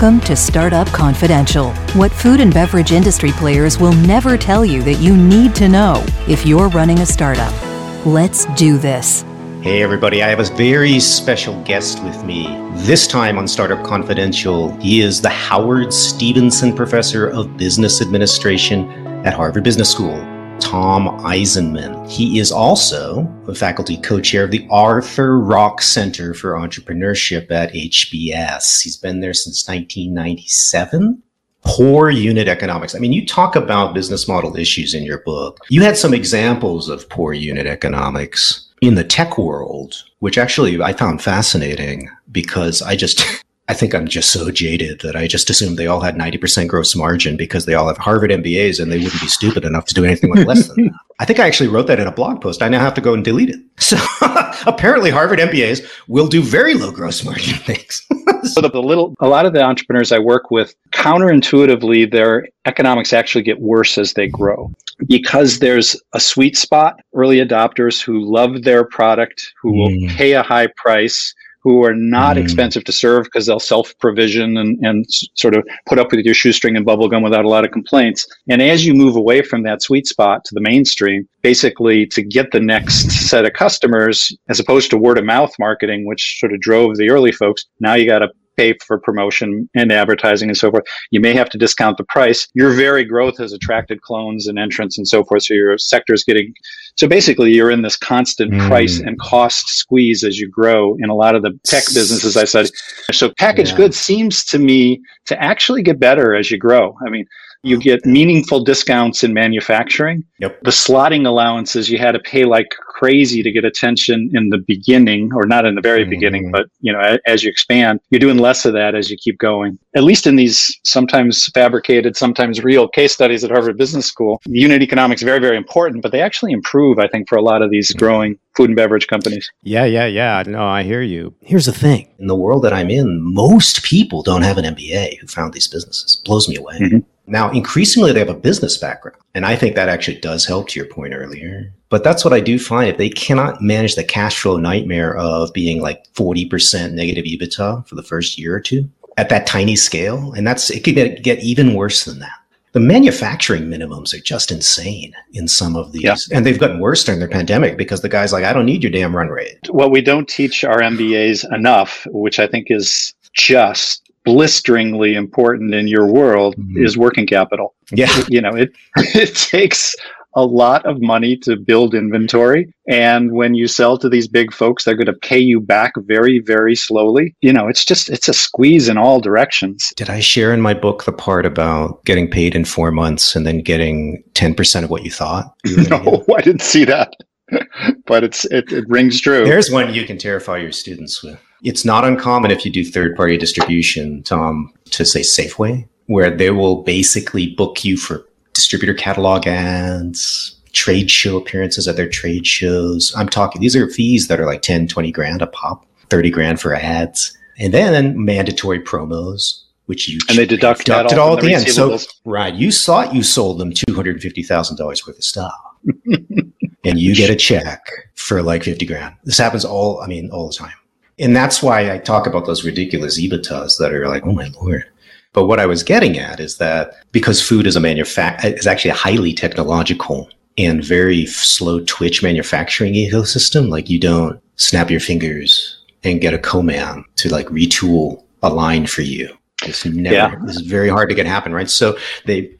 Welcome to Startup Confidential, what food and beverage industry players will never tell you that you need to know if you're running a startup. Let's do this. Hey, everybody, I have a very special guest with me. This time on Startup Confidential, he is the Howard Stevenson Professor of Business Administration at Harvard Business School. Tom Eisenmann. He is also a faculty co-chair of the Arthur Rock Center for Entrepreneurship at HBS. He's been there since 1997 poor unit economics. I mean, you talk about business model issues in your book. You had some examples of poor unit economics in the tech world, which actually I found fascinating because I just I think I'm just so jaded that I just assumed they all had 90% gross margin because they all have Harvard MBAs and they wouldn't be stupid enough to do anything with less than that. I think I actually wrote that in a blog post. I now have to go and delete it. So apparently Harvard MBAs will do very low gross margin things. so the little a lot of the entrepreneurs I work with counterintuitively their economics actually get worse as they grow because there's a sweet spot early adopters who love their product who will mm. pay a high price who are not mm. expensive to serve because they'll self provision and, and sort of put up with your shoestring and bubblegum without a lot of complaints. And as you move away from that sweet spot to the mainstream, basically to get the next set of customers, as opposed to word of mouth marketing, which sort of drove the early folks, now you got to pay for promotion and advertising and so forth. You may have to discount the price. Your very growth has attracted clones and entrants and so forth. So your sector is getting, so basically you're in this constant mm. price and cost squeeze as you grow in a lot of the tech businesses I said. So packaged yeah. goods seems to me to actually get better as you grow. I mean, you get meaningful discounts in manufacturing. Yep. The slotting allowances you had to pay like crazy to get attention in the beginning, or not in the very mm-hmm. beginning, but you know, as you expand, you're doing less of that as you keep going. At least in these sometimes fabricated, sometimes real case studies at Harvard Business School, unit economics very, very important, but they actually improve, I think, for a lot of these mm-hmm. growing food and beverage companies. Yeah, yeah, yeah. No, I hear you. Here's the thing: in the world that I'm in, most people don't have an MBA who found these businesses. It blows me away. Mm-hmm. Now, increasingly, they have a business background. And I think that actually does help to your point earlier. But that's what I do find. If they cannot manage the cash flow nightmare of being like 40% negative EBITDA for the first year or two at that tiny scale, and that's, it could get, get even worse than that. The manufacturing minimums are just insane in some of these. Yeah. And they've gotten worse during the pandemic because the guy's like, I don't need your damn run rate. Well, we don't teach our MBAs enough, which I think is just blisteringly important in your world mm-hmm. is working capital. Yeah. You know, it it takes a lot of money to build inventory. And when you sell to these big folks, they're going to pay you back very, very slowly. You know, it's just, it's a squeeze in all directions. Did I share in my book the part about getting paid in four months and then getting 10% of what you thought? You no, I didn't see that. But it's, it, it rings true. There's one you can terrify your students with. It's not uncommon if you do third party distribution, Tom, to say Safeway, where they will basically book you for distributor catalog ads, trade show appearances at their trade shows. I'm talking, these are fees that are like 10, 20 grand a pop, 30 grand for ads. And then mandatory promos, which you and they deduct, deduct it all at the end. So, right, you thought you sold them $250,000 worth of stuff. and you get a check for like 50 grand. This happens all, I mean, all the time and that's why I talk about those ridiculous EBITDAs that are like, oh my lord. But what I was getting at is that because food is a manufact is actually a highly technological and very slow twitch manufacturing ecosystem. Like you don't snap your fingers and get a co-man to like retool a line for you. It's never, yeah. it's very hard to get happen, right? So they,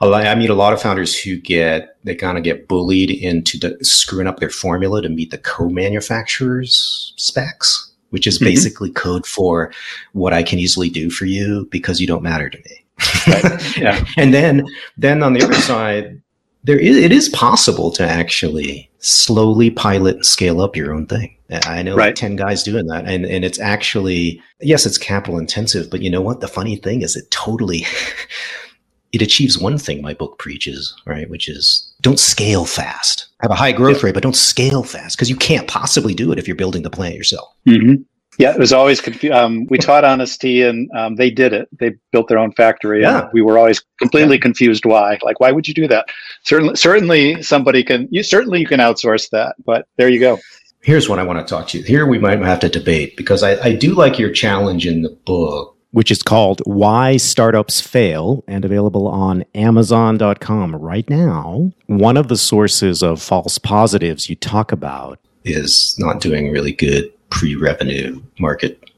I meet a lot of founders who get, they kind of get bullied into the, screwing up their formula to meet the co-manufacturer's specs which is mm-hmm. basically code for what I can easily do for you because you don't matter to me. Right? yeah. And then, then on the other side, there is, it is possible to actually slowly pilot and scale up your own thing. I know right. like 10 guys doing that. And, and it's actually, yes, it's capital intensive, but you know what? The funny thing is it totally, it achieves one thing my book preaches, right? Which is don't scale fast. Have a high growth yeah. rate, but don't scale fast because you can't possibly do it if you're building the plant yourself. Mm-hmm. Yeah, it was always confu- um, we taught Honest Tea, and um, they did it. They built their own factory. Yeah. we were always completely yeah. confused why. Like, why would you do that? Certainly, certainly, somebody can. You certainly you can outsource that, but there you go. Here's what I want to talk to you. Here we might have to debate because I, I do like your challenge in the book which is called Why Startups Fail and available on Amazon.com right now. One of the sources of false positives you talk about is not doing really good pre revenue market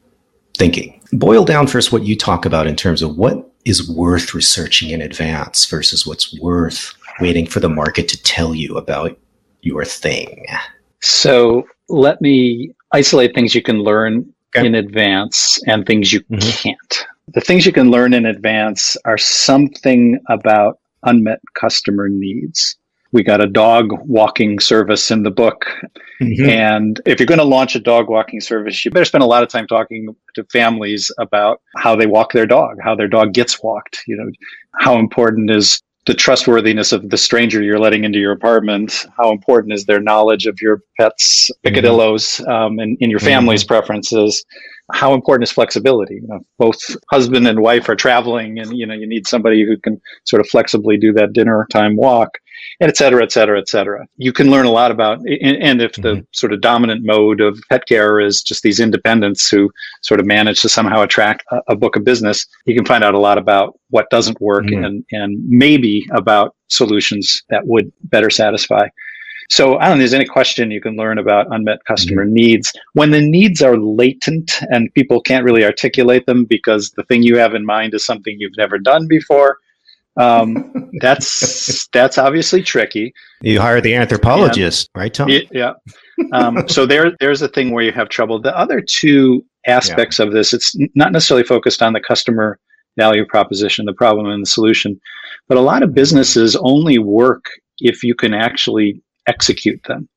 thinking. Boil down first what you talk about in terms of what is worth researching in advance versus what's worth waiting for the market to tell you about your thing. So let me isolate things you can learn okay. in advance and things you mm-hmm. can't. The things you can learn in advance are something about unmet customer needs. We got a dog walking service in the book. Mm-hmm. And if you're going to launch a dog walking service, you better spend a lot of time talking to families about how they walk their dog, how their dog gets walked. You know, how important is the trustworthiness of the stranger you're letting into your apartment. How important is their knowledge of your pet's picadillos mm-hmm. um, and in your family's mm-hmm. preferences? How important is flexibility? You know, both husband and wife are traveling, and you know you need somebody who can sort of flexibly do that dinner time walk et cetera, et cetera, et cetera. You can learn a lot about, and if the mm-hmm. sort of dominant mode of pet care is just these independents who sort of manage to somehow attract a, a book of business, you can find out a lot about what doesn't work mm-hmm. and, and maybe about solutions that would better satisfy. So I don't think there's any question you can learn about unmet customer mm-hmm. needs. When the needs are latent and people can't really articulate them because the thing you have in mind is something you've never done before, um, that's that's obviously tricky. You hire the anthropologist, and, right, Tom? yeah. Um, so there, there's a thing where you have trouble. The other two aspects yeah. of this, it's not necessarily focused on the customer value proposition, the problem and the solution, but a lot of businesses only work if you can actually execute them.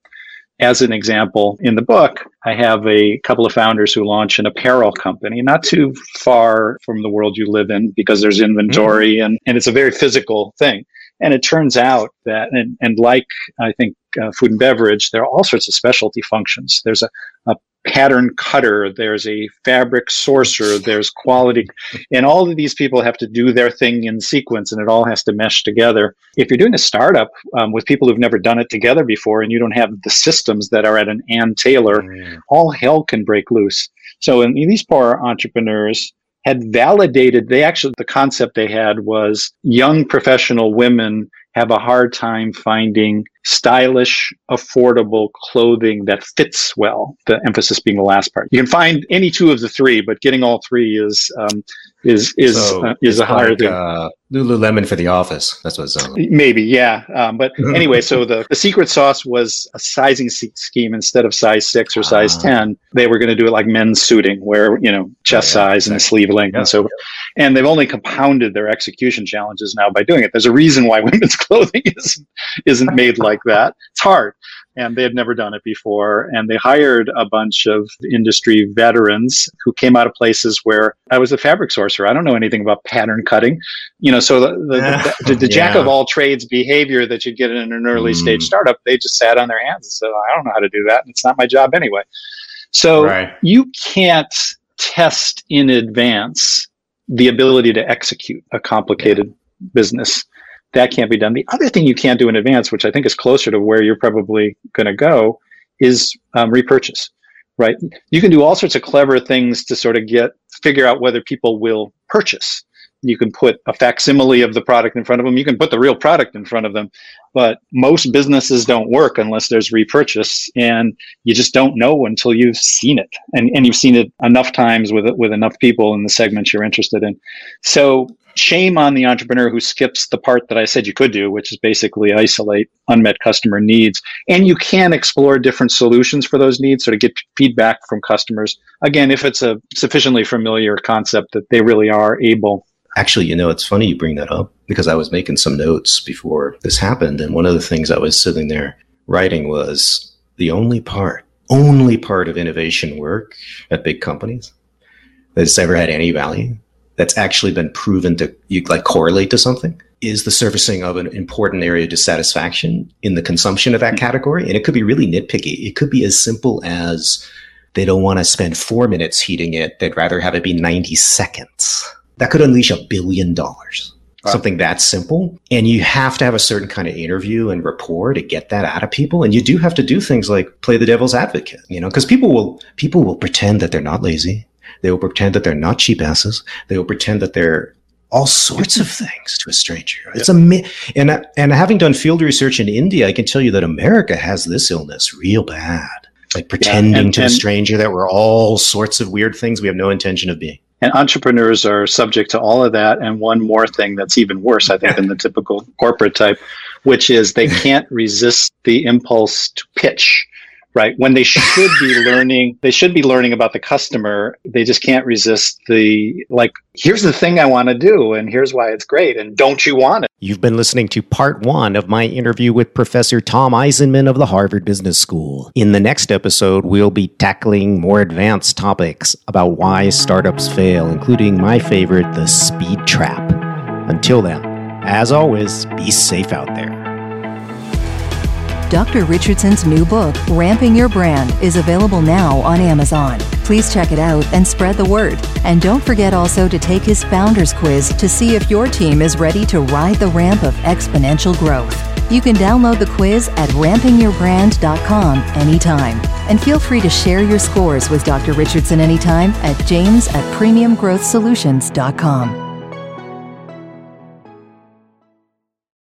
As an example, in the book, I have a couple of founders who launch an apparel company, not too far from the world you live in because there's inventory mm-hmm. and, and it's a very physical thing. And it turns out that, and, and like I think uh, food and beverage, there are all sorts of specialty functions. There's a, a pattern cutter, there's a fabric sourcer, there's quality, and all of these people have to do their thing in sequence and it all has to mesh together. If you're doing a startup um, with people who've never done it together before and you don't have the systems that are at an Ann Taylor, mm. all hell can break loose. So, in these poor entrepreneurs, had validated they actually the concept they had was young professional women have a hard time finding stylish, affordable clothing that fits well. The emphasis being the last part. You can find any two of the three, but getting all three is um, is is so uh, is a higher like, uh, Lululemon for the office. That's what it's like. Maybe, yeah. Um, but anyway, so the, the secret sauce was a sizing scheme instead of size six or size uh, ten. They were going to do it like men's suiting, where you know chest yeah, size exactly. and sleeve length yeah, and so. Yeah. And they've only compounded their execution challenges now by doing it. There's a reason why women's clothing isn't isn't made like that. It's hard and they had never done it before. And they hired a bunch of industry veterans who came out of places where I was a fabric sourcer. I don't know anything about pattern cutting, you know. So the the, the, the jack of all trades behavior that you get in an early mm. stage startup, they just sat on their hands and said, "I don't know how to do that. And it's not my job anyway." So right. you can't test in advance the ability to execute a complicated yeah. business that can't be done. The other thing you can't do in advance, which I think is closer to where you're probably going to go, is um, repurchase. Right? You can do all sorts of clever things to sort of get figure out whether people will purchase. You can put a facsimile of the product in front of them. You can put the real product in front of them. But most businesses don't work unless there's repurchase, and you just don't know until you've seen it, and and you've seen it enough times with with enough people in the segments you're interested in. So shame on the entrepreneur who skips the part that I said you could do, which is basically isolate unmet customer needs. And you can explore different solutions for those needs, sort of get feedback from customers. Again, if it's a sufficiently familiar concept that they really are able. Actually, you know, it's funny you bring that up because I was making some notes before this happened. And one of the things I was sitting there writing was the only part, only part of innovation work at big companies that's ever had any value that's actually been proven to you like correlate to something is the surfacing of an important area of dissatisfaction in the consumption of that hmm. category. And it could be really nitpicky. It could be as simple as they don't want to spend four minutes heating it. They'd rather have it be 90 seconds. That could unleash a billion dollars. Wow. Something that simple. And you have to have a certain kind of interview and rapport to get that out of people. And you do have to do things like play the devil's advocate, you know, because people will, people will pretend that they're not lazy They will pretend that they're not cheap asses. They will pretend that they're all sorts of things to a stranger. It's a and and having done field research in India, I can tell you that America has this illness real bad. Like pretending yeah, and, to and, a stranger that we're all sorts of weird things we have no intention of being. And entrepreneurs are subject to all of that. And one more thing that's even worse, I think, than the typical corporate type, which is they can't resist the impulse to pitch right? When they should be learning they should be learning about the customer. They just can't resist the like here's the thing i want to do and here's why it's great and don't you want it? You've been listening to part one of my interview with professor tom Eisenmann of the harvard business school. In the next episode we'll be tackling more advanced topics about why startups fail including my favorite the speed trap. Until then as always be safe out there Dr. Richardson's new book, Ramping Your Brand, is available now on Amazon. Please check it out and spread the word. And don't forget also to take his founders quiz to see if your team is ready to ride the ramp of exponential growth. You can download the quiz at rampingyourbrand.com anytime. And feel free to share your scores with Dr. Richardson anytime at james at premiumgrowthsolutions.com.